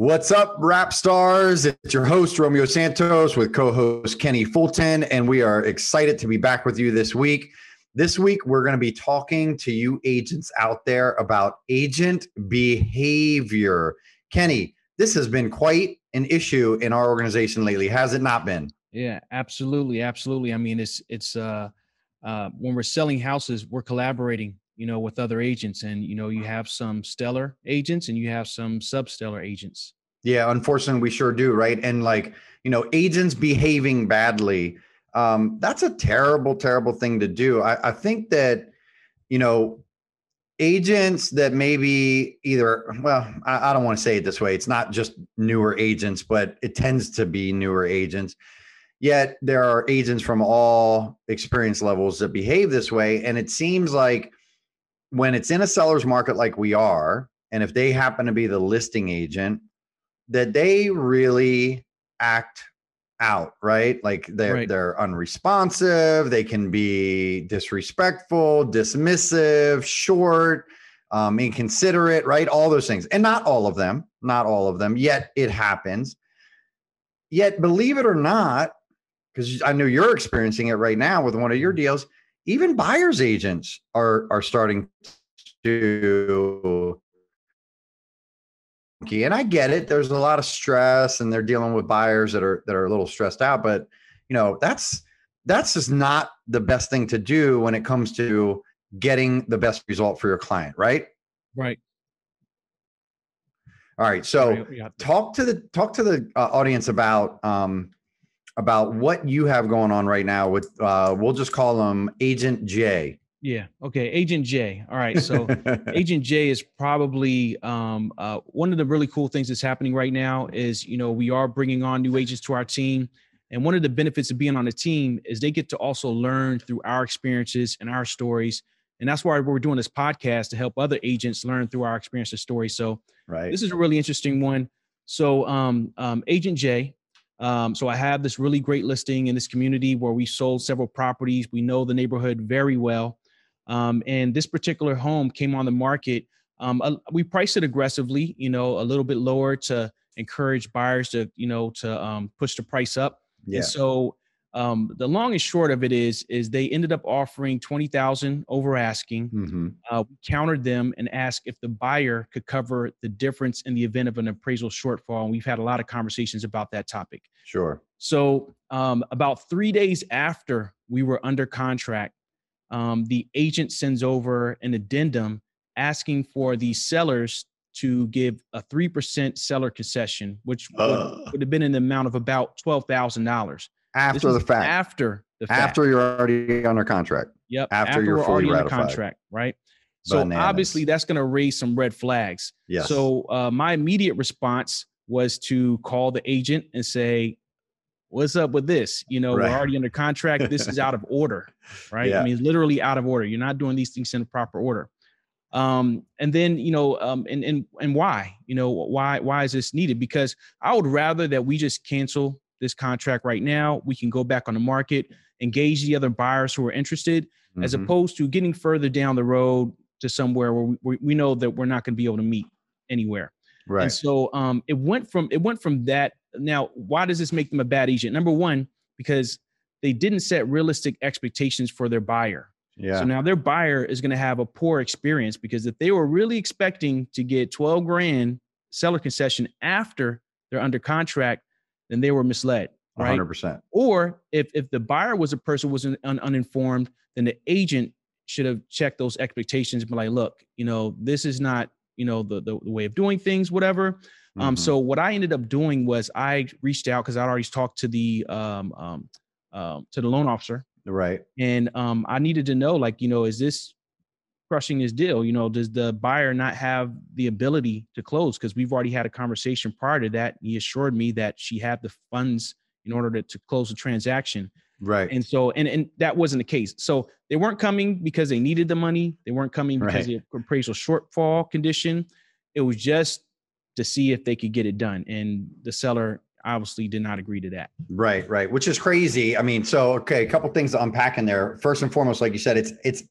What's up, rap stars? It's your host, Romeo Santos, with co host Kenny Fulton, and we are excited to be back with you this week. This week, we're going to be talking to you agents out there about agent behavior. Kenny, this has been quite an issue in our organization lately, has it not been? Yeah, absolutely, absolutely. I mean, it's it's uh, uh, when we're selling houses, we're collaborating you know, with other agents. And, you know, you have some stellar agents and you have some substellar agents. Yeah, unfortunately, we sure do. Right. And like, you know, agents behaving badly, um, that's a terrible, terrible thing to do. I, I think that, you know, agents that maybe either, well, I, I don't want to say it this way. It's not just newer agents, but it tends to be newer agents. Yet there are agents from all experience levels that behave this way. And it seems like, when it's in a seller's market like we are, and if they happen to be the listing agent, that they really act out, right? Like they're right. they're unresponsive, they can be disrespectful, dismissive, short, um, inconsiderate, right? All those things. And not all of them, not all of them, yet it happens. Yet, believe it or not, because I know you're experiencing it right now with one of your deals, even buyers agents are are starting to and I get it. There's a lot of stress and they're dealing with buyers that are that are a little stressed out, but you know, that's that's just not the best thing to do when it comes to getting the best result for your client, right? Right. All right. So talk to the talk to the uh, audience about um, about what you have going on right now with uh, we'll just call him Agent J. Yeah. Okay. Agent J. All right. So Agent J is probably um, uh, one of the really cool things that's happening right now. Is you know we are bringing on new agents to our team, and one of the benefits of being on the team is they get to also learn through our experiences and our stories, and that's why we're doing this podcast to help other agents learn through our experience and stories. So right. this is a really interesting one. So um, um, Agent J um, so I have this really great listing in this community where we sold several properties. We know the neighborhood very well. Um, and this particular home came on the market. Um, uh, we priced it aggressively, you know, a little bit lower to encourage buyers to, you know, to um, push the price up. Yeah. And so um, the long and short of it is is they ended up offering 20000 over asking mm-hmm. uh, we countered them and asked if the buyer could cover the difference in the event of an appraisal shortfall and we've had a lot of conversations about that topic sure so um, about three days after we were under contract um, the agent sends over an addendum asking for the sellers to give a 3% seller concession which uh. would, would have been in the amount of about $12000 after the fact. After the fact. After you're already under contract. Yep. After, after you're fully ratified. under contract, right? So Bananas. obviously that's going to raise some red flags. Yes. So uh, my immediate response was to call the agent and say, "What's up with this? You know, right. we're already under contract. This is out of order, right? Yeah. I mean, literally out of order. You're not doing these things in a proper order." Um, and then you know, um, and and and why? You know, why why is this needed? Because I would rather that we just cancel this contract right now. We can go back on the market, engage the other buyers who are interested, mm-hmm. as opposed to getting further down the road to somewhere where we, we know that we're not going to be able to meet anywhere. Right. And so um, it went from it went from that. Now, why does this make them a bad agent? Number one, because they didn't set realistic expectations for their buyer. Yeah. So now their buyer is going to have a poor experience because if they were really expecting to get 12 grand seller concession after they're under contract, then they were misled. Right. 100%. Or if if the buyer was a person was un, uninformed, then the agent should have checked those expectations and be like, look, you know, this is not, you know, the the, the way of doing things, whatever. Um, mm-hmm. Um, so what I ended up doing was I reached out because I'd already talked to the um, um, um, to the loan officer, right? And um, I needed to know, like, you know, is this crushing his deal? You know, does the buyer not have the ability to close? Because we've already had a conversation prior to that. He assured me that she had the funds in order to, to close the transaction. Right. And so, and, and that wasn't the case. So they weren't coming because they needed the money. They weren't coming because right. of the appraisal shortfall condition. It was just to see if they could get it done. And the seller obviously did not agree to that. Right, right. Which is crazy. I mean, so okay, a couple things to unpack in there. First and foremost, like you said, it's it's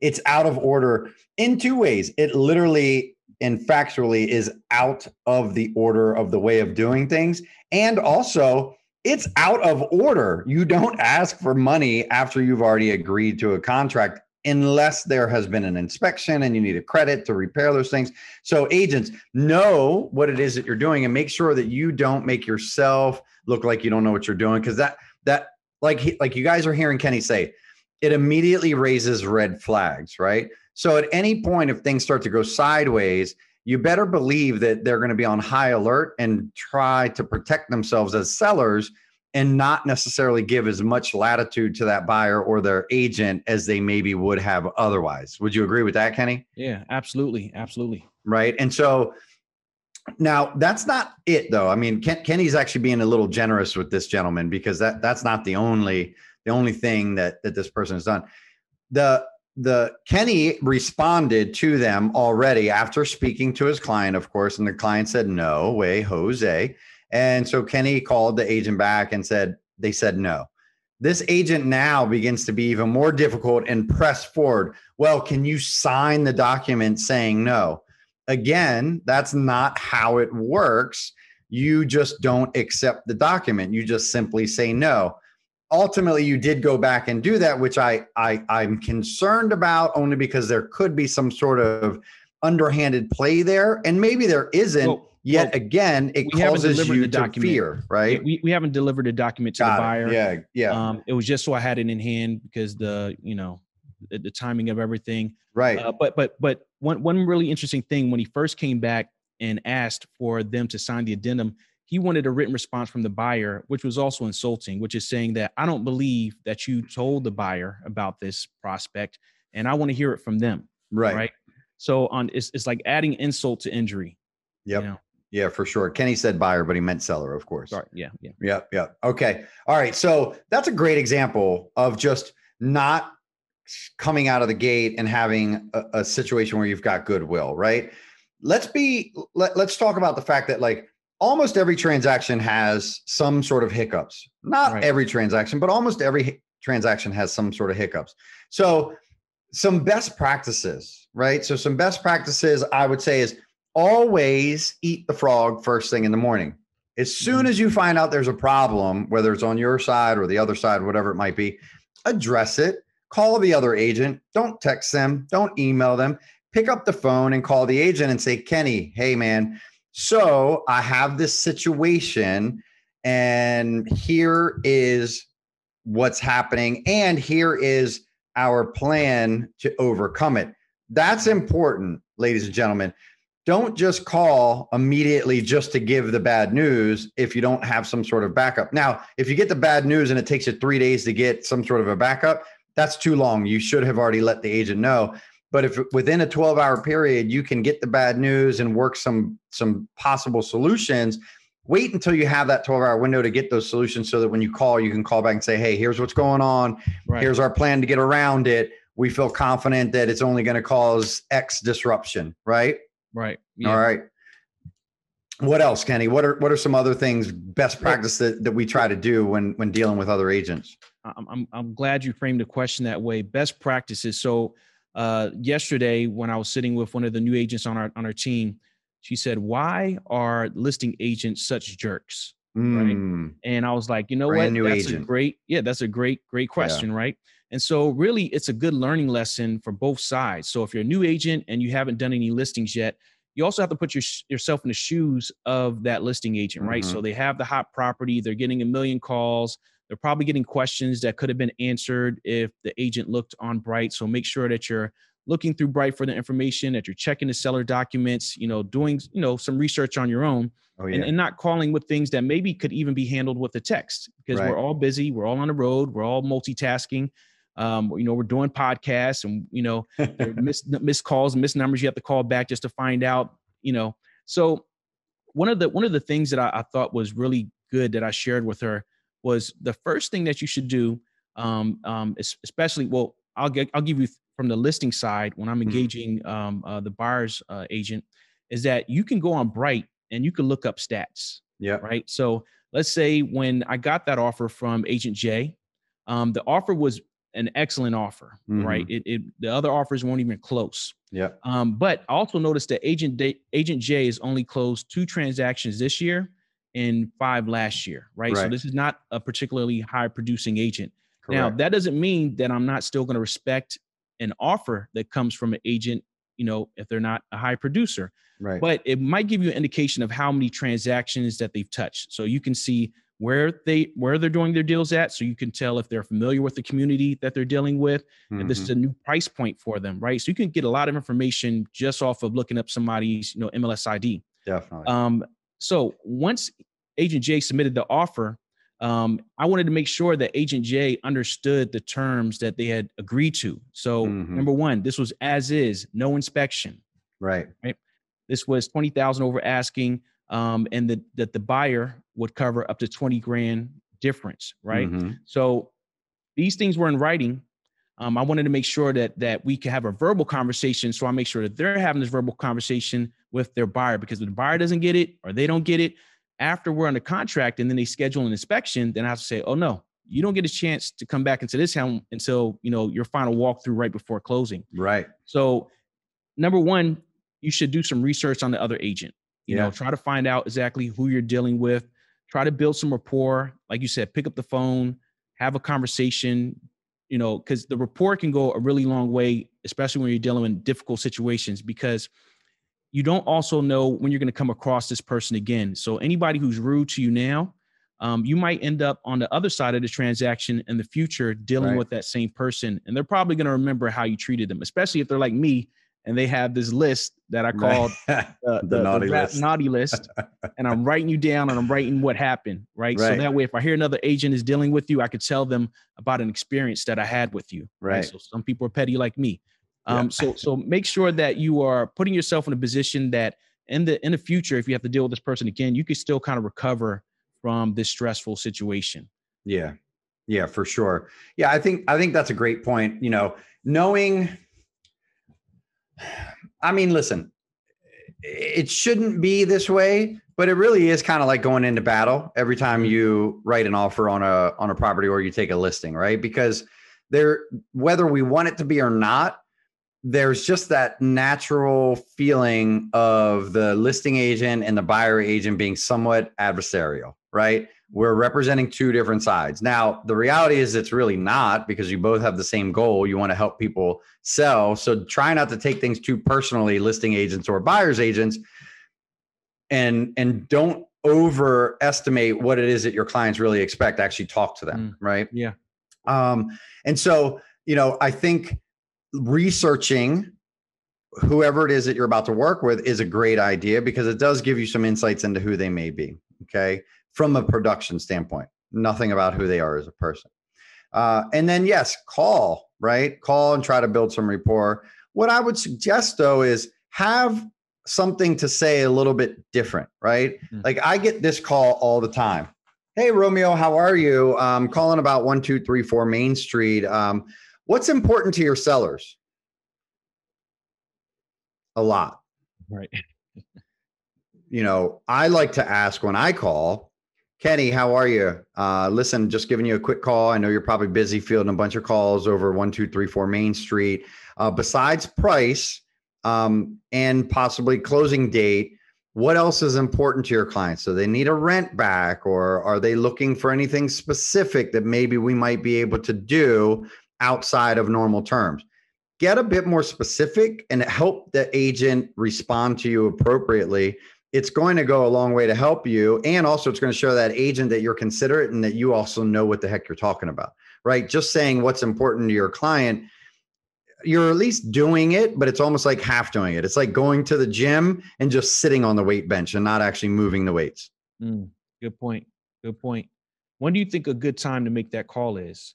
it's out of order in two ways. It literally and factually is out of the order of the way of doing things. And also, it's out of order. You don't ask for money after you've already agreed to a contract unless there has been an inspection and you need a credit to repair those things. So agents know what it is that you're doing and make sure that you don't make yourself look like you don't know what you're doing because that that like like you guys are hearing Kenny say, it immediately raises red flags, right? So at any point if things start to go sideways, you better believe that they're going to be on high alert and try to protect themselves as sellers and not necessarily give as much latitude to that buyer or their agent as they maybe would have otherwise. Would you agree with that, Kenny? Yeah, absolutely. Absolutely. Right. And so now that's not it though. I mean, Ken, Kenny's actually being a little generous with this gentleman because that that's not the only the only thing that that this person has done. The the Kenny responded to them already after speaking to his client, of course, and the client said, "No way, Jose." And so Kenny called the agent back and said, they said no. This agent now begins to be even more difficult and press forward. Well, can you sign the document saying no? Again, that's not how it works. You just don't accept the document. You just simply say no. Ultimately, you did go back and do that, which I, I I'm concerned about only because there could be some sort of underhanded play there, and maybe there isn't. Well, Yet well, again, it causes you to fear, right? We, we haven't delivered a document to Got the buyer. It. Yeah, yeah. Um, it was just so I had it in hand because the you know the, the timing of everything. Right. Uh, but but but one one really interesting thing when he first came back and asked for them to sign the addendum, he wanted a written response from the buyer, which was also insulting, which is saying that I don't believe that you told the buyer about this prospect, and I want to hear it from them. Right. Right. So on it's it's like adding insult to injury. Yep. You know? Yeah, for sure. Kenny said buyer, but he meant seller, of course. Sorry. Yeah. Yeah. Yeah. Yeah. Okay. All right. So that's a great example of just not coming out of the gate and having a, a situation where you've got goodwill, right? Let's be, let, let's talk about the fact that like almost every transaction has some sort of hiccups. Not right. every transaction, but almost every transaction has some sort of hiccups. So, some best practices, right? So, some best practices I would say is always eat the frog first thing in the morning. As soon mm-hmm. as you find out there's a problem, whether it's on your side or the other side, whatever it might be, address it. Call the other agent. Don't text them. Don't email them. Pick up the phone and call the agent and say, Kenny, hey, man, so I have this situation, and here is what's happening, and here is our plan to overcome it. That's important, ladies and gentlemen don't just call immediately just to give the bad news if you don't have some sort of backup. Now, if you get the bad news and it takes you three days to get some sort of a backup, that's too long. You should have already let the agent know. But if within a 12 hour period you can get the bad news and work some some possible solutions, wait until you have that 12 hour window to get those solutions so that when you call, you can call back and say, hey, here's what's going on. Right. Here's our plan to get around it. We feel confident that it's only going to cause X disruption, right? Right. Yeah. All right. What else, Kenny? What are what are some other things, best practice that, that we try to do when when dealing with other agents? I'm I'm, I'm glad you framed the question that way. Best practices. So uh, yesterday, when I was sitting with one of the new agents on our on our team, she said, "Why are listing agents such jerks?" Mm. Right. And I was like, you know Brand what? that's agent. a great, yeah, that's a great, great question, yeah. right? And so, really, it's a good learning lesson for both sides. So, if you're a new agent and you haven't done any listings yet, you also have to put your, yourself in the shoes of that listing agent, right? Mm-hmm. So, they have the hot property, they're getting a million calls, they're probably getting questions that could have been answered if the agent looked on Bright. So, make sure that you're looking through Bright for the information, that you're checking the seller documents, you know, doing, you know, some research on your own. Oh, yeah. and, and, not calling with things that maybe could even be handled with a text because right. we're all busy, we're all on the road, we're all multitasking. Um, you know, we're doing podcasts and, you know, missed, missed calls and missed numbers. You have to call back just to find out, you know. So one of the, one of the things that I, I thought was really good that I shared with her was the first thing that you should do, um, um, especially, well, I'll get, I'll give you from the listing side when I'm mm-hmm. engaging um, uh, the buyer's uh, agent is that you can go on Bright and you can look up stats. Yeah. Right. So let's say when I got that offer from Agent J, um, the offer was an excellent offer, mm-hmm. right? It, it, the other offers weren't even close. Yeah. Um, but also notice that Agent Agent J has only closed two transactions this year and five last year, right? right. So this is not a particularly high producing agent. Correct. Now that doesn't mean that I'm not still going to respect an offer that comes from an agent, you know, if they're not a high producer. Right. But it might give you an indication of how many transactions that they've touched. So you can see where they where they're doing their deals at so you can tell if they're familiar with the community that they're dealing with mm-hmm. and this is a new price point for them right so you can get a lot of information just off of looking up somebody's you know mls id definitely um so once agent j submitted the offer um, I wanted to make sure that Agent J understood the terms that they had agreed to. So, mm-hmm. number one, this was as is, no inspection. Right. Right. This was twenty thousand over asking um, and that that the buyer would cover up to 20 grand difference, right? Mm-hmm. So these things were in writing. Um, I wanted to make sure that that we could have a verbal conversation. So I make sure that they're having this verbal conversation with their buyer because if the buyer doesn't get it or they don't get it after we're under contract and then they schedule an inspection, then I have to say, oh no, you don't get a chance to come back into this home until you know your final walkthrough right before closing. Right. So number one, you should do some research on the other agent. You yeah. know, try to find out exactly who you're dealing with. Try to build some rapport. Like you said, pick up the phone, have a conversation. You know, because the rapport can go a really long way, especially when you're dealing in difficult situations. Because you don't also know when you're going to come across this person again. So anybody who's rude to you now, um, you might end up on the other side of the transaction in the future dealing right. with that same person, and they're probably going to remember how you treated them, especially if they're like me and they have this list that I called right. the, the, naughty, the list. naughty list. and I'm writing you down and I'm writing what happened, right? right? So that way, if I hear another agent is dealing with you, I could tell them about an experience that I had with you. Right. right? So some people are petty like me. Um, So so make sure that you are putting yourself in a position that in the in the future, if you have to deal with this person again, you can still kind of recover from this stressful situation. Yeah. Yeah, for sure. Yeah, I think I think that's a great point. You know, knowing I mean, listen, it shouldn't be this way, but it really is kind of like going into battle every time mm-hmm. you write an offer on a on a property or you take a listing, right? Because there whether we want it to be or not, there's just that natural feeling of the listing agent and the buyer agent being somewhat adversarial, right? We're representing two different sides. Now, the reality is it's really not because you both have the same goal. You want to help people sell. So try not to take things too personally, listing agents or buyers agents, and and don't overestimate what it is that your clients really expect. Actually talk to them, mm. right? Yeah. Um, and so, you know, I think researching whoever it is that you're about to work with is a great idea because it does give you some insights into who they may be. Okay from a production standpoint, nothing about who they are as a person. Uh, and then, yes, call, right? Call and try to build some rapport. What I would suggest though is have something to say a little bit different, right? Mm-hmm. Like I get this call all the time. Hey, Romeo, how are you? I'm calling about 1234 Main Street. Um, what's important to your sellers? A lot. Right. you know, I like to ask when I call, Kenny, how are you? Uh, listen, just giving you a quick call. I know you're probably busy fielding a bunch of calls over one, two, three, four Main Street. Uh, besides price um, and possibly closing date, what else is important to your clients? So they need a rent back, or are they looking for anything specific that maybe we might be able to do outside of normal terms? Get a bit more specific and help the agent respond to you appropriately it's going to go a long way to help you. And also, it's going to show that agent that you're considerate and that you also know what the heck you're talking about, right? Just saying what's important to your client, you're at least doing it, but it's almost like half doing it. It's like going to the gym and just sitting on the weight bench and not actually moving the weights. Mm, good point. Good point. When do you think a good time to make that call is?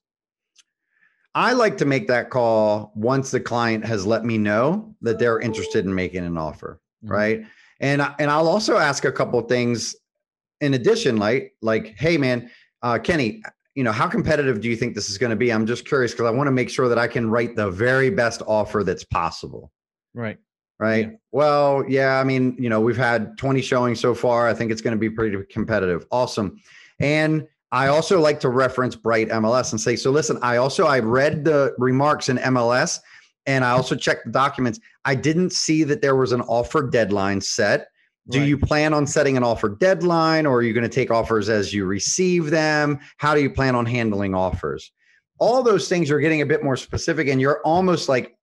I like to make that call once the client has let me know that they're interested in making an offer, mm-hmm. right? And and I'll also ask a couple things in addition, like like, hey man, uh, Kenny, you know, how competitive do you think this is going to be? I'm just curious because I want to make sure that I can write the very best offer that's possible. Right. Right. Yeah. Well, yeah. I mean, you know, we've had 20 showings so far. I think it's going to be pretty competitive. Awesome. And I also like to reference Bright MLS and say, so listen, I also I read the remarks in MLS and I also checked the documents. I didn't see that there was an offer deadline set. Do right. you plan on setting an offer deadline or are you going to take offers as you receive them? How do you plan on handling offers? All those things are getting a bit more specific and you're almost like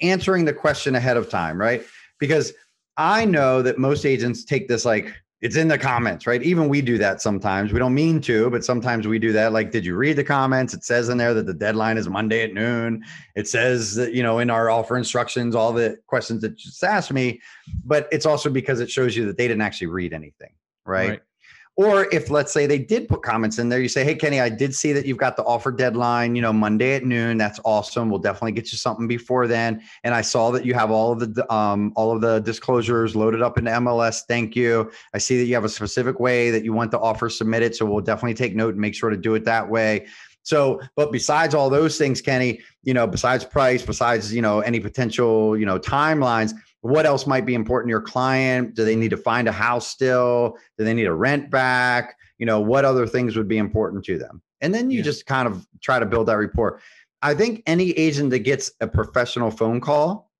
answering the question ahead of time, right? Because I know that most agents take this like it's in the comments, right? Even we do that sometimes. We don't mean to, but sometimes we do that. Like, did you read the comments? It says in there that the deadline is Monday at noon. It says that, you know, in our offer instructions, all the questions that just asked me, but it's also because it shows you that they didn't actually read anything, right? right. Or if let's say they did put comments in there, you say, "Hey Kenny, I did see that you've got the offer deadline, you know, Monday at noon. That's awesome. We'll definitely get you something before then. And I saw that you have all of the um, all of the disclosures loaded up into MLS. Thank you. I see that you have a specific way that you want the offer submitted, so we'll definitely take note and make sure to do it that way. So, but besides all those things, Kenny, you know, besides price, besides you know any potential you know timelines what else might be important to your client? Do they need to find a house still? Do they need a rent back? You know what other things would be important to them? And then you yeah. just kind of try to build that rapport. I think any agent that gets a professional phone call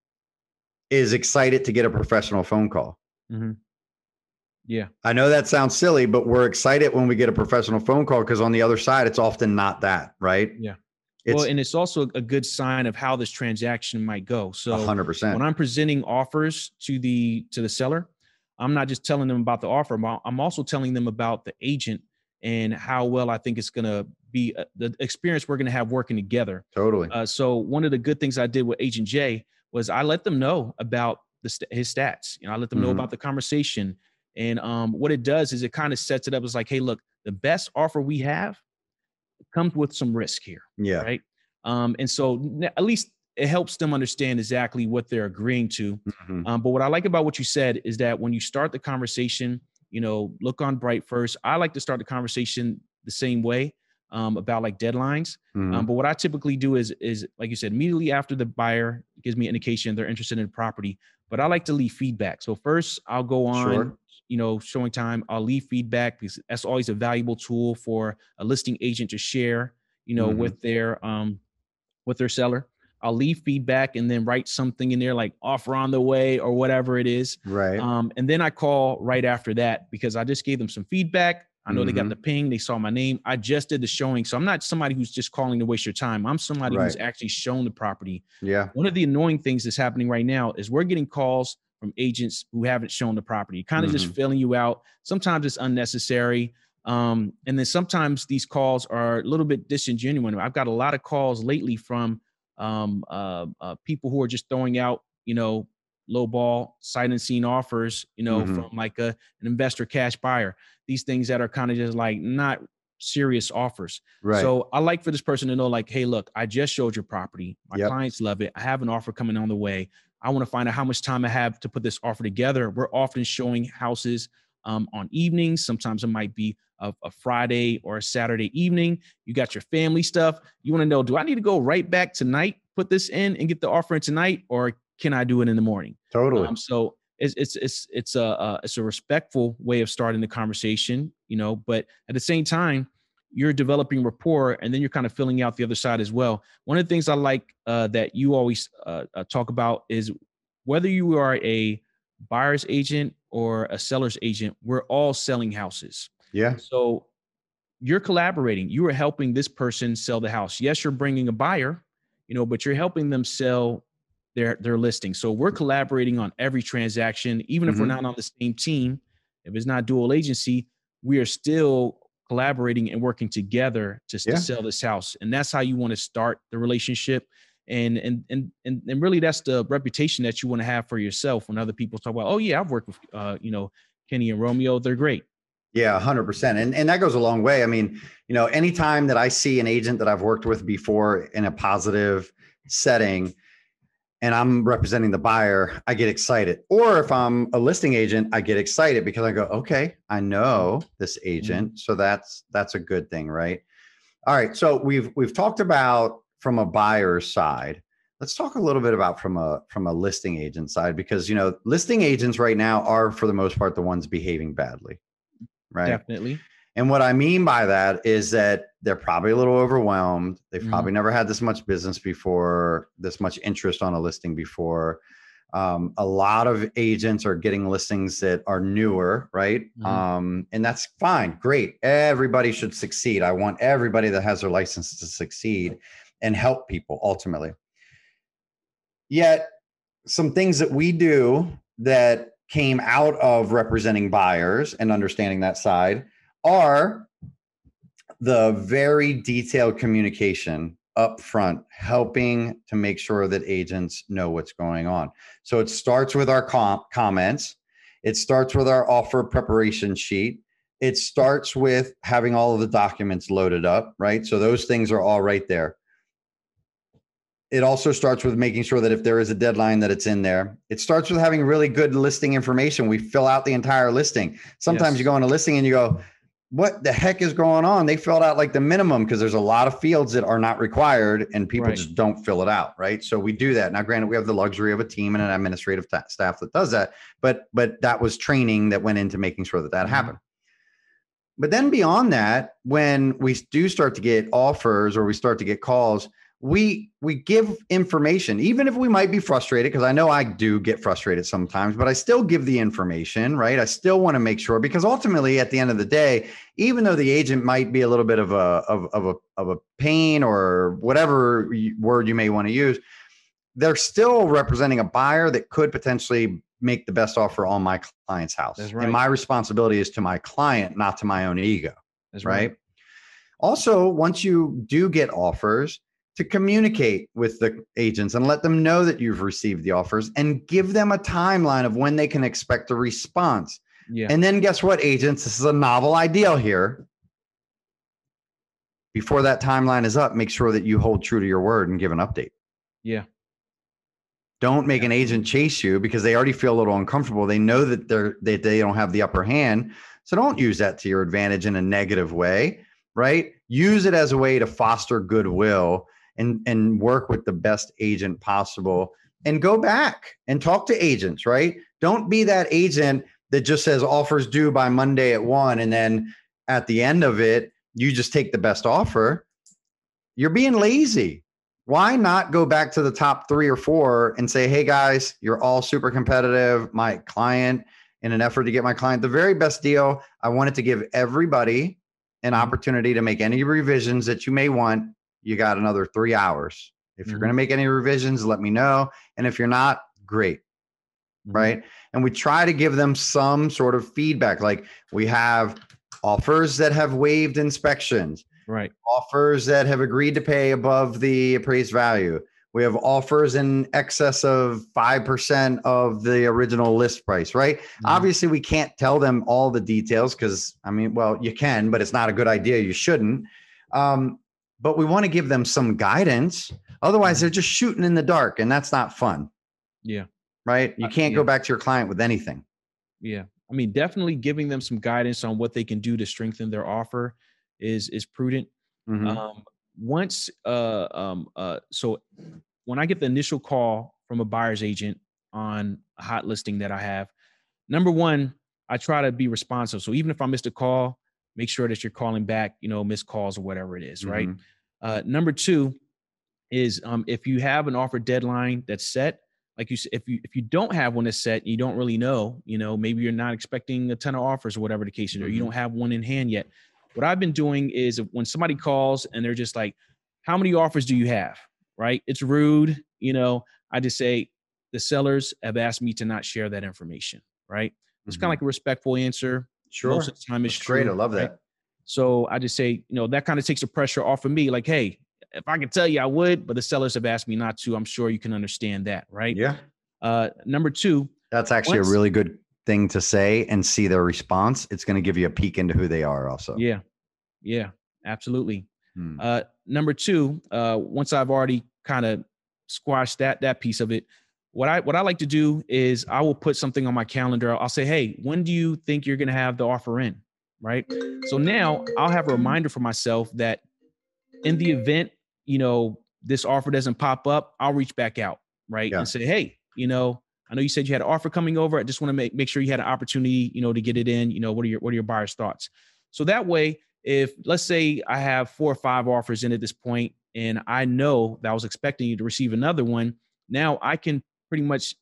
is excited to get a professional phone call. Mm-hmm. yeah. I know that sounds silly but we're excited when we get a professional phone call because on the other side it's often not that right? Yeah it's, well, and it's also a good sign of how this transaction might go. So, 100%. When I'm presenting offers to the to the seller, I'm not just telling them about the offer. I'm also telling them about the agent and how well I think it's going to be uh, the experience we're going to have working together. Totally. Uh, so one of the good things I did with Agent J was I let them know about the his stats. You know, I let them mm-hmm. know about the conversation, and um, what it does is it kind of sets it up as like, hey, look, the best offer we have comes with some risk here. Yeah. Right. Um, and so at least it helps them understand exactly what they're agreeing to. Mm-hmm. Um, but what I like about what you said is that when you start the conversation, you know, look on Bright first. I like to start the conversation the same way um, about like deadlines. Um, mm-hmm. Um, but what I typically do is is like you said, immediately after the buyer gives me indication they're interested in the property. But I like to leave feedback. So first, I'll go on sure you know, ShowingTime. I'll leave feedback because that's always a valuable tool for a listing agent to share, you know, mm-hmm. with their um with their seller. I'll leave feedback and then write something in there like offer on the way or whatever it is. Right. Um, and then I call right after that because I just gave them some feedback. I know mm-hmm. they got mm-hmm. the ping, they saw my name. I just did the showing. So I'm not somebody who's just calling to waste your time. I'm somebody right. who's actually shown the property. Yeah. One of the annoying things that's happening right now is we're getting calls from agents who haven't shown the property, kind of mm-hmm. just filling you out. Sometimes it's unnecessary. Um, and then sometimes these calls are a little bit disingenuous. I've got a lot of calls lately from um, uh, uh, people who are just throwing out, you know, low ball sight unseen offers, you know, mm-hmm. from like a, an investor cash buyer. These things that are kind of just like not serious offers. Right. So I like for this person to know, like, hey, look, I just showed your property. My yep. clients love it. I have an offer coming on the way. I want to find out how much time I have to put this offer together. We're often showing houses um, on evenings. Sometimes it might be a, a, Friday or a Saturday evening. You got your family stuff. You want to know, do I need to go right back tonight, put this in and get the offer in tonight, or can I do it in the morning? Totally. Um, so it's it's it's it's a uh, it's a respectful way of starting the conversation, you know. But at the same time, you're developing rapport and then you're kind of filling out the other side as well. One of the things I like uh, that you always uh, uh, talk about is whether you are a buyer's agent or a seller's agent, we're all selling houses. Yeah. So you're collaborating. You are helping this person sell the house. Yes, you're bringing a buyer, you know, but you're helping them sell their their listing. So we're collaborating on every transaction, even if mm-hmm. we're not on the same team. If it's not dual agency, we are still collaborating and working together to, yeah. to sell this house. And that's how you want to start the relationship. And, and and and and really that's the reputation that you want to have for yourself when other people talk about oh yeah i've worked with uh you know kenny and romeo they're great yeah 100% and and that goes a long way i mean you know anytime that i see an agent that i've worked with before in a positive setting and I'm representing the buyer, I get excited. Or if I'm a listing agent, I get excited because I go, okay, I know this mm-hmm. agent, so that's that's a good thing, right? All right, so we've we've talked about from a buyer's side. Let's talk a little bit about from a from a listing agent side because you know listing agents right now are for the most part the ones behaving badly, right? Definitely. And what I mean by that is that they're probably a little overwhelmed. They've mm-hmm. probably never had this much business before, this much interest on a listing before. Um, a lot of agents are getting listings that are newer, right? Mm-hmm. Um, and that's fine, great. Everybody should succeed. I want everybody that has their license to succeed and help people ultimately. Yet, some things that we do that came out of representing buyers and understanding that side are the very detailed communication up front, helping to make sure that agents know what's going on. So it starts with our com- comments, it starts with our offer preparation sheet. It starts with having all of the documents loaded up, right? So those things are all right there. It also starts with making sure that if there is a deadline that it's in there. It starts with having really good listing information. We fill out the entire listing. Sometimes yes. you go on a listing and you go, what the heck is going on? They filled out like the minimum because there's a lot of fields that are not required and people right. just don't fill it out, right? So we do that. Now, granted, we have the luxury of a team and an administrative t- staff that does that, but but that was training that went into making sure that that mm-hmm. happened. But then beyond that, when we do start to get offers or we start to get calls, we we give information even if we might be frustrated because i know i do get frustrated sometimes but i still give the information right i still want to make sure because ultimately at the end of the day even though the agent might be a little bit of a of, of a of a pain or whatever word you may want to use they're still representing a buyer that could potentially make the best offer on my client's house right. and my responsibility is to my client not to my own ego That's right? right also once you do get offers to communicate with the agents and let them know that you've received the offers and give them a timeline of when they can expect a response. Yeah. And then guess what, agents? This is a novel ideal here. Before that timeline is up, make sure that you hold true to your word and give an update. Yeah. Don't make an agent chase you because they already feel a little uncomfortable. They know that they're that they don't have the upper hand. So don't use that to your advantage in a negative way, right? Use it as a way to foster goodwill and and work with the best agent possible and go back and talk to agents right? Don't be that agent that just says offers due by monday at 1 and then at the end of it you just take the best offer. You're being lazy. Why not go back to the top 3 or 4 and say hey guys you're all super competitive. My client in an effort to get my client the very best deal i wanted to give everybody an opportunity to make any revisions that you may want you got another three hours. If you're mm-hmm. going to make any revisions, let me know. And if you're not, great. Mm-hmm. Right. And we try to give them some sort of feedback. Like we have offers that have waived inspections, right? Offers that have agreed to pay above the appraised value. We have offers in excess of 5% of the original list price, right? Mm-hmm. Obviously, we can't tell them all the details because, I mean, well, you can, but it's not a good idea. You shouldn't. Um, but we want to give them some guidance. Otherwise, they're just shooting in the dark, and that's not fun. Yeah. Right. You can't yeah. go back to your client with anything. Yeah. I mean, definitely giving them some guidance on what they can do to strengthen their offer is is prudent. Mm-hmm. Um, once, uh, um, uh, so when I get the initial call from a buyer's agent on a hot listing that I have, number one, I try to be responsive. So even if I missed a call, make sure that you're calling back, you know, missed calls or whatever it is, right? Mm-hmm. Uh, number two is um, if you have an offer deadline that's set, like you said, if you if you don't have one that's set, you don't really know, you know, maybe you're not expecting a ton of offers or whatever the case is, or you mm-hmm. don't have one in hand yet. What I've been doing is when somebody calls and they're just like, "How many offers do you have?" Right? It's rude, you know. I just say the sellers have asked me to not share that information. Right? It's mm-hmm. kind of like a respectful answer. Sure. Most of the time it's true, great. I love that. Right? So I just say, you know, that kind of takes the pressure off of me. Like, hey, if I could tell you, I would, but the sellers have asked me not to. I'm sure you can understand that, right? Yeah. Uh, number two. That's actually once, a really good thing to say and see their response. It's going to give you a peek into who they are, also. Yeah. Yeah. Absolutely. Hmm. Uh, number two, uh, once I've already kind of squashed that that piece of it, what I what I like to do is I will put something on my calendar. I'll say, "Hey, when do you think you're going to have the offer in?" Right? So now I'll have a reminder for myself that in the event, you know, this offer doesn't pop up, I'll reach back out, right? Yeah. And say, "Hey, you know, I know you said you had an offer coming over. I just want to make make sure you had an opportunity, you know, to get it in. You know, what are your what are your buyers' thoughts?" So that way, if let's say I have four or five offers in at this point, and I know that I was expecting you to receive another one, now I can pretty much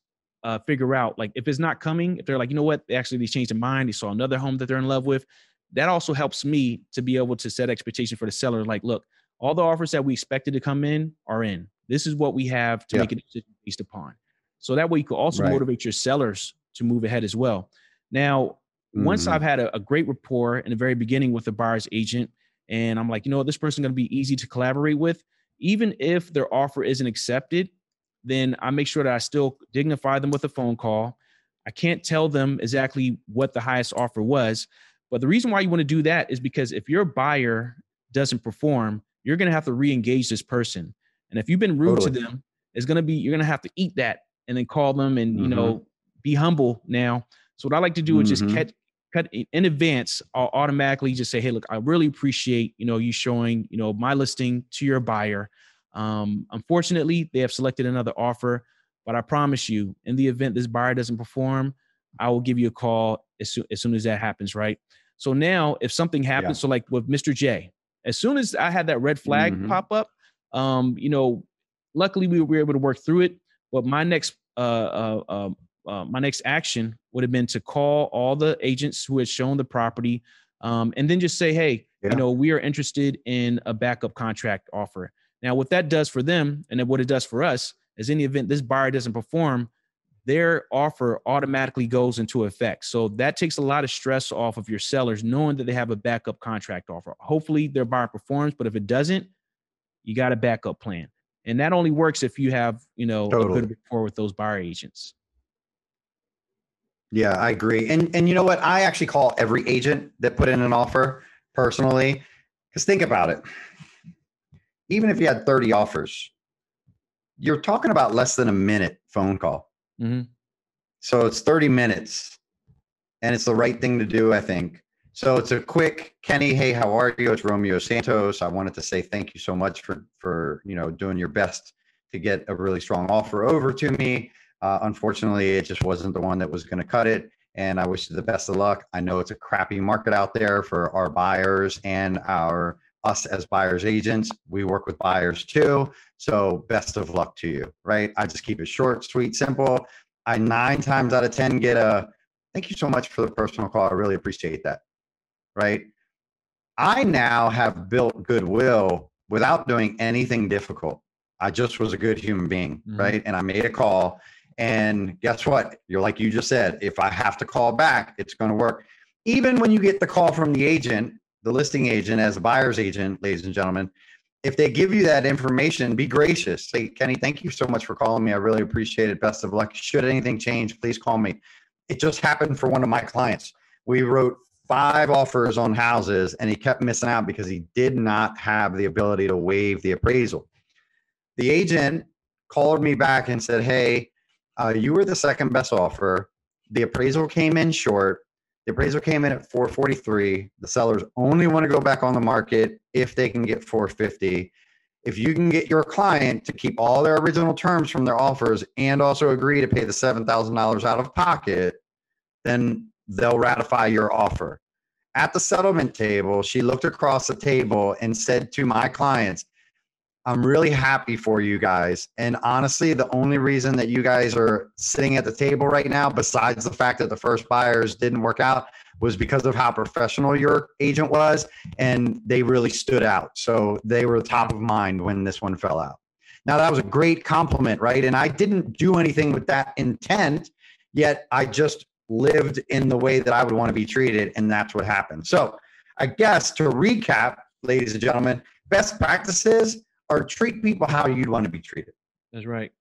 uh, figure out like if it's not coming, if they're like, you know what, they actually they changed their mind, they saw another home that they're in love with. That also helps me to be able to set expectation for the seller. Like, look, all the offers that we expected to come in are in. This is what we have to yeah. make a decision based upon. So that way you can also right. motivate your sellers to move ahead as well. Now, mm-hmm. once I've had a, a, great rapport in the very beginning with the buyer's agent, and I'm like, you know, this person's going to be easy to collaborate with, even if their offer isn't accepted, then I make sure that I still dignify them with a phone call. I can't tell them exactly what the highest offer was, but the reason why you want to do that is because if your buyer doesn't perform, you're going to have to re-engage this person. And if you've been rude totally. to them, it's going to be you're going to have to eat that and then call them and mm-hmm. you know be humble now. So what I like to do is mm-hmm. just cut cut in advance. I'll automatically just say, hey, look, I really appreciate you know you showing you know my listing to your buyer. Um, unfortunately, they have selected another offer, but I promise you, in the event this buyer doesn't perform, I will give you a call as soon as, soon as that happens. Right. So now, if something happens, yeah. so like with Mr. J, as soon as I had that red flag mm-hmm. pop up, um, you know, luckily we were able to work through it. But my next uh, uh, um, uh, my next action would have been to call all the agents who had shown the property, um, and then just say, "Hey, yeah. you know, we are interested in a backup contract offer." Now, what that does for them, and then what it does for us, is in the event this buyer doesn't perform, their offer automatically goes into effect. So that takes a lot of stress off of your sellers, knowing that they have a backup contract offer. Hopefully, their buyer performs, but if it doesn't, you got a backup plan. And that only works if you have, you know, totally. a good rapport with those buyer agents. Yeah, I agree. And and you know what? I actually call every agent that put in an offer personally. Because think about it. Even if you had 30 offers, you're talking about less than a minute phone call. Mm-hmm. So it's 30 minutes. And it's the right thing to do, I think. So it's a quick Kenny, hey, how are you? It's Romeo Santos. I wanted to say thank you so much for for you know doing your best to get a really strong offer over to me. Uh, unfortunately, it just wasn't the one that was going to cut it. And I wish you the best of luck. I know it's a crappy market out there for our buyers and our us as buyers agents. We work with buyers too. So best of luck to you. Right? I just keep it short, sweet, simple. I nine times out of ten get a thank you so much for the personal call. I really appreciate that right? I now have built goodwill without doing anything difficult. I just was a good human being, mm-hmm. right? And I made a call. And guess what? You're like you just said, if I have to call back, it's going to work. Even when you get the call from the agent, the listing agent, as a buyer's agent, ladies and gentlemen, if they give you that information, be gracious. Say, Kenny, thank you so much for calling me. I really appreciate it. Best of luck. Should anything change, please call me. It just happened for one of my clients. We wrote five offers on houses and he kept missing out because he did not have the ability to waive the appraisal. The agent called me back and said, Hey, uh, you were the second best offer. The appraisal came in short. The appraisal came in at 443. The sellers only want to go back on the market if they can get 450. If you can get your client to keep all their original terms from their offers and also agree to pay the $7,000 out of pocket, then they'll ratify your offer. At the settlement table, she looked across the table and said to my clients, I'm really happy for you guys. And honestly, the only reason that you guys are sitting at the table right now, besides the fact that the first buyers didn't work out, was because of how professional your agent was. And they really stood out. So they were top of mind when this one fell out. Now, that was a great compliment, right? And I didn't do anything with that intent, yet I just lived in the way that I would want to be treated. And that's what happened. So, I guess to recap, ladies and gentlemen, best practices are treat people how you'd want to be treated. That's right.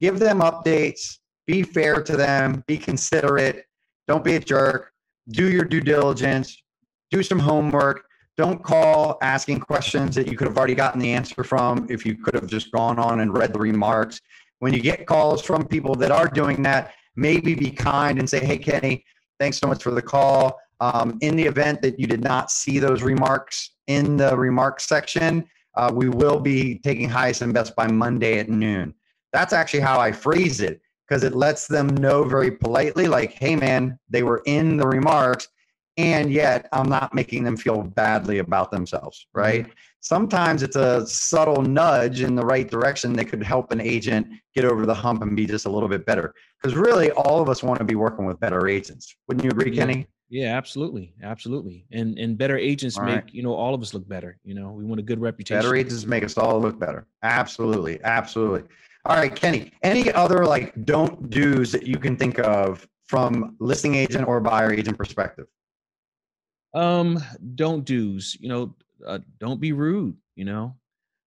Give them updates, be fair to them, be considerate, don't be a jerk, do your due diligence, do some homework. Don't call asking questions that you could have already gotten the answer from if you could have just gone on and read the remarks. When you get calls from people that are doing that, maybe be kind and say, hey, Kenny, thanks so much for the call. Um, in the event that you did not see those remarks in the remarks section, uh, we will be taking highest and best by Monday at noon. That's actually how I phrase it because it lets them know very politely, like, hey, man, they were in the remarks. and yet I'm not making them feel badly about themselves, right? Mm-hmm. Sometimes it's a subtle nudge in the right direction that could help an agent get over the hump and be just a little bit better. Because really, all of us want to be working with better agents. Wouldn't you agree. Kenny? Yeah, absolutely, absolutely. And and better agents all make right. you know all of us look better. You know, we want a good reputation. Better agents make us all look better. Absolutely, absolutely. All right, Kenny. Any other like don't do's that you can think of from listing agent or buyer agent perspective? Um, don't do's. You know, uh, don't be rude. You know,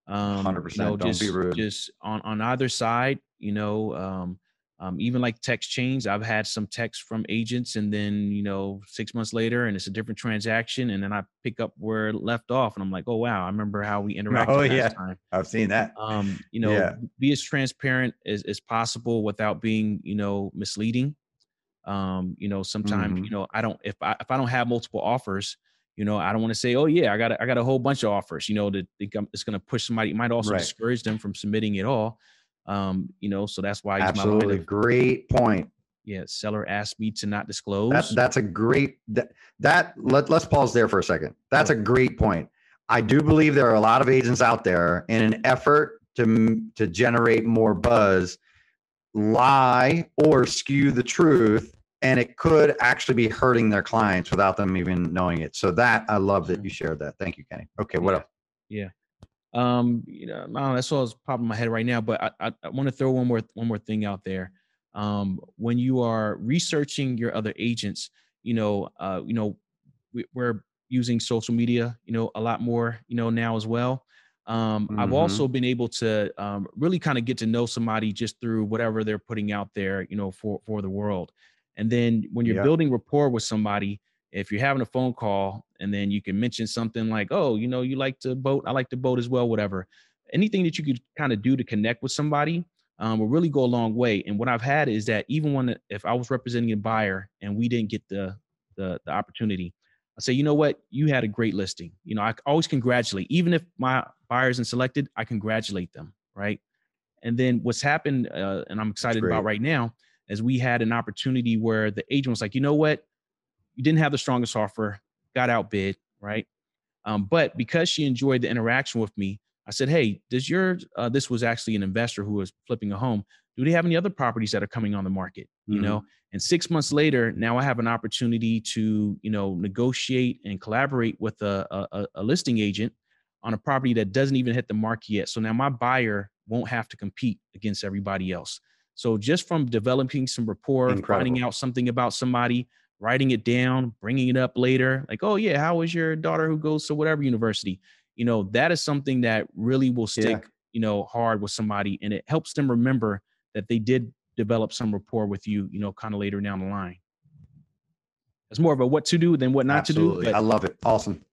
um, hundred percent. You know, don't just, be rude. Just on on either side. You know, um, um, even like text chains. I've had some texts from agents, and then you know, six months later, and it's a different transaction, and then I pick up where it left off, and I'm like, oh wow, I remember how we interacted. Oh yeah, time. I've seen that. Um, you know, yeah. be as transparent as, as possible without being, you know, misleading. Um, you know, sometimes, mm-hmm. you know, I don't if I if I don't have multiple offers, you know, I don't want to say, oh yeah, I got a, I got a whole bunch of offers, you know, that it's going to push somebody. It might also right. discourage them from submitting it all. Um, you know, so that's why absolutely of, great point. Yeah, seller asked me to not disclose. That's that's a great that, that let let's pause there for a second. That's a great point. I do believe there are a lot of agents out there in an effort to to generate more buzz lie or skew the truth and it could actually be hurting their clients without them even knowing it so that i love that you shared that thank you kenny okay what yeah. else yeah um you know, know that's all that's popping in my head right now but i i, I want to throw one more one more thing out there um when you are researching your other agents you know uh you know we, we're using social media you know a lot more you know now as well um, mm-hmm. I've also been able to um, really kind of get to know somebody just through whatever they're putting out there, you know, for for the world. And then when you're building rapport with somebody, if you're having a phone call and then you can mention something like, "Oh, you know, you like to boat, I like to boat as well," whatever. Anything that you could kind of do to connect with somebody um, will really go a long way. And what I've had is that even when if I was representing a buyer and we didn't get the the, the opportunity, I say, you know what, you had a great listing. You know, I always congratulate, even if my buyer isn't selected, I congratulate them, right? And then what's happened, uh, and I'm excited about right now, is we had an opportunity where the agent was like, you know what, you didn't have the strongest offer, got outbid, right? Um, but because she enjoyed the interaction with me, I said, hey, does your uh, this was actually an investor who was flipping a home. Do they have any other properties that are coming on the market? Mm-hmm. You know, and six months later, now I have an opportunity to, you know, negotiate and collaborate with a, a, a listing agent on a property that doesn't even hit the market yet. So now my buyer won't have to compete against everybody else. So just from developing some rapport, Incredible. finding out something about somebody, writing it down, bringing it up later, like, oh yeah, how was your daughter who goes to whatever university? You know, that is something that really will stick, yeah. you know, hard with somebody, and it helps them remember that they did develop some rapport with you, you know, kind of later down the line. It's more of a what to do than what not Absolutely. to do. But, I love it. Awesome.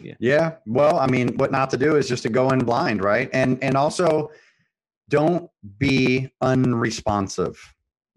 Yeah. Yeah. Well, I mean, what not to do is just to go in blind, right? And and also don't be unresponsive.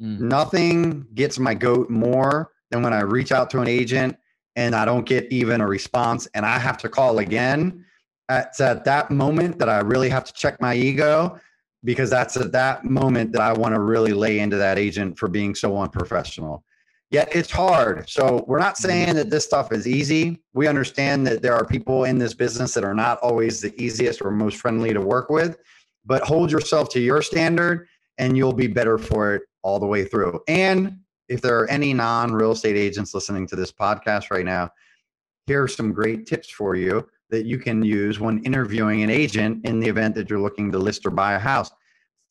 Mm. Nothing gets my goat more than when I reach out to an agent and I don't get even a response and I have to call again. It's at that moment that I really have to check my ego because that's at that moment that I want to really lay into that agent for being so unprofessional. Yet it's hard. So we're not saying that this stuff is easy. We understand that there are people in this business that are not always the easiest or most friendly to work with, but hold yourself to your standard and you'll be better for it all the way through. And if there are any non real estate agents listening to this podcast right now, here are some great tips for you that you can use when interviewing an agent in the event that you're looking to list or buy a house.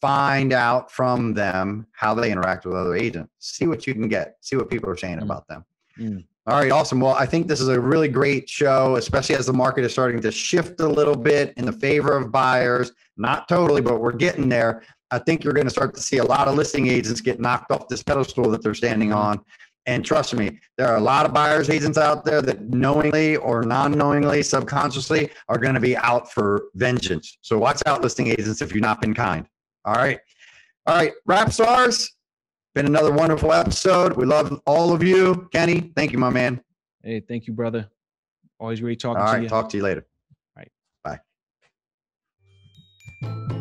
Find out from them how they interact with other agents. See what you can get. See what people are saying mm. about them. Mm. All right, awesome. Well, I think this is a really great show, especially as the market is starting to shift a little bit in the favor of buyers. Not totally, but we're getting there. I think you're going to start to see a lot of listing agents get knocked off this pedestal that they're standing on and trust me, there are a lot of buyers agents out there that knowingly or non-knowingly, subconsciously are going to be out for vengeance. So watch out, listing agents, if you've not been kind. All right. All right. Rap stars. Been another wonderful episode. We love all of you. Kenny, thank you, my man. Hey, thank you, brother. Always great talking all to right, you. All right. Talk to you later. All right. Bye.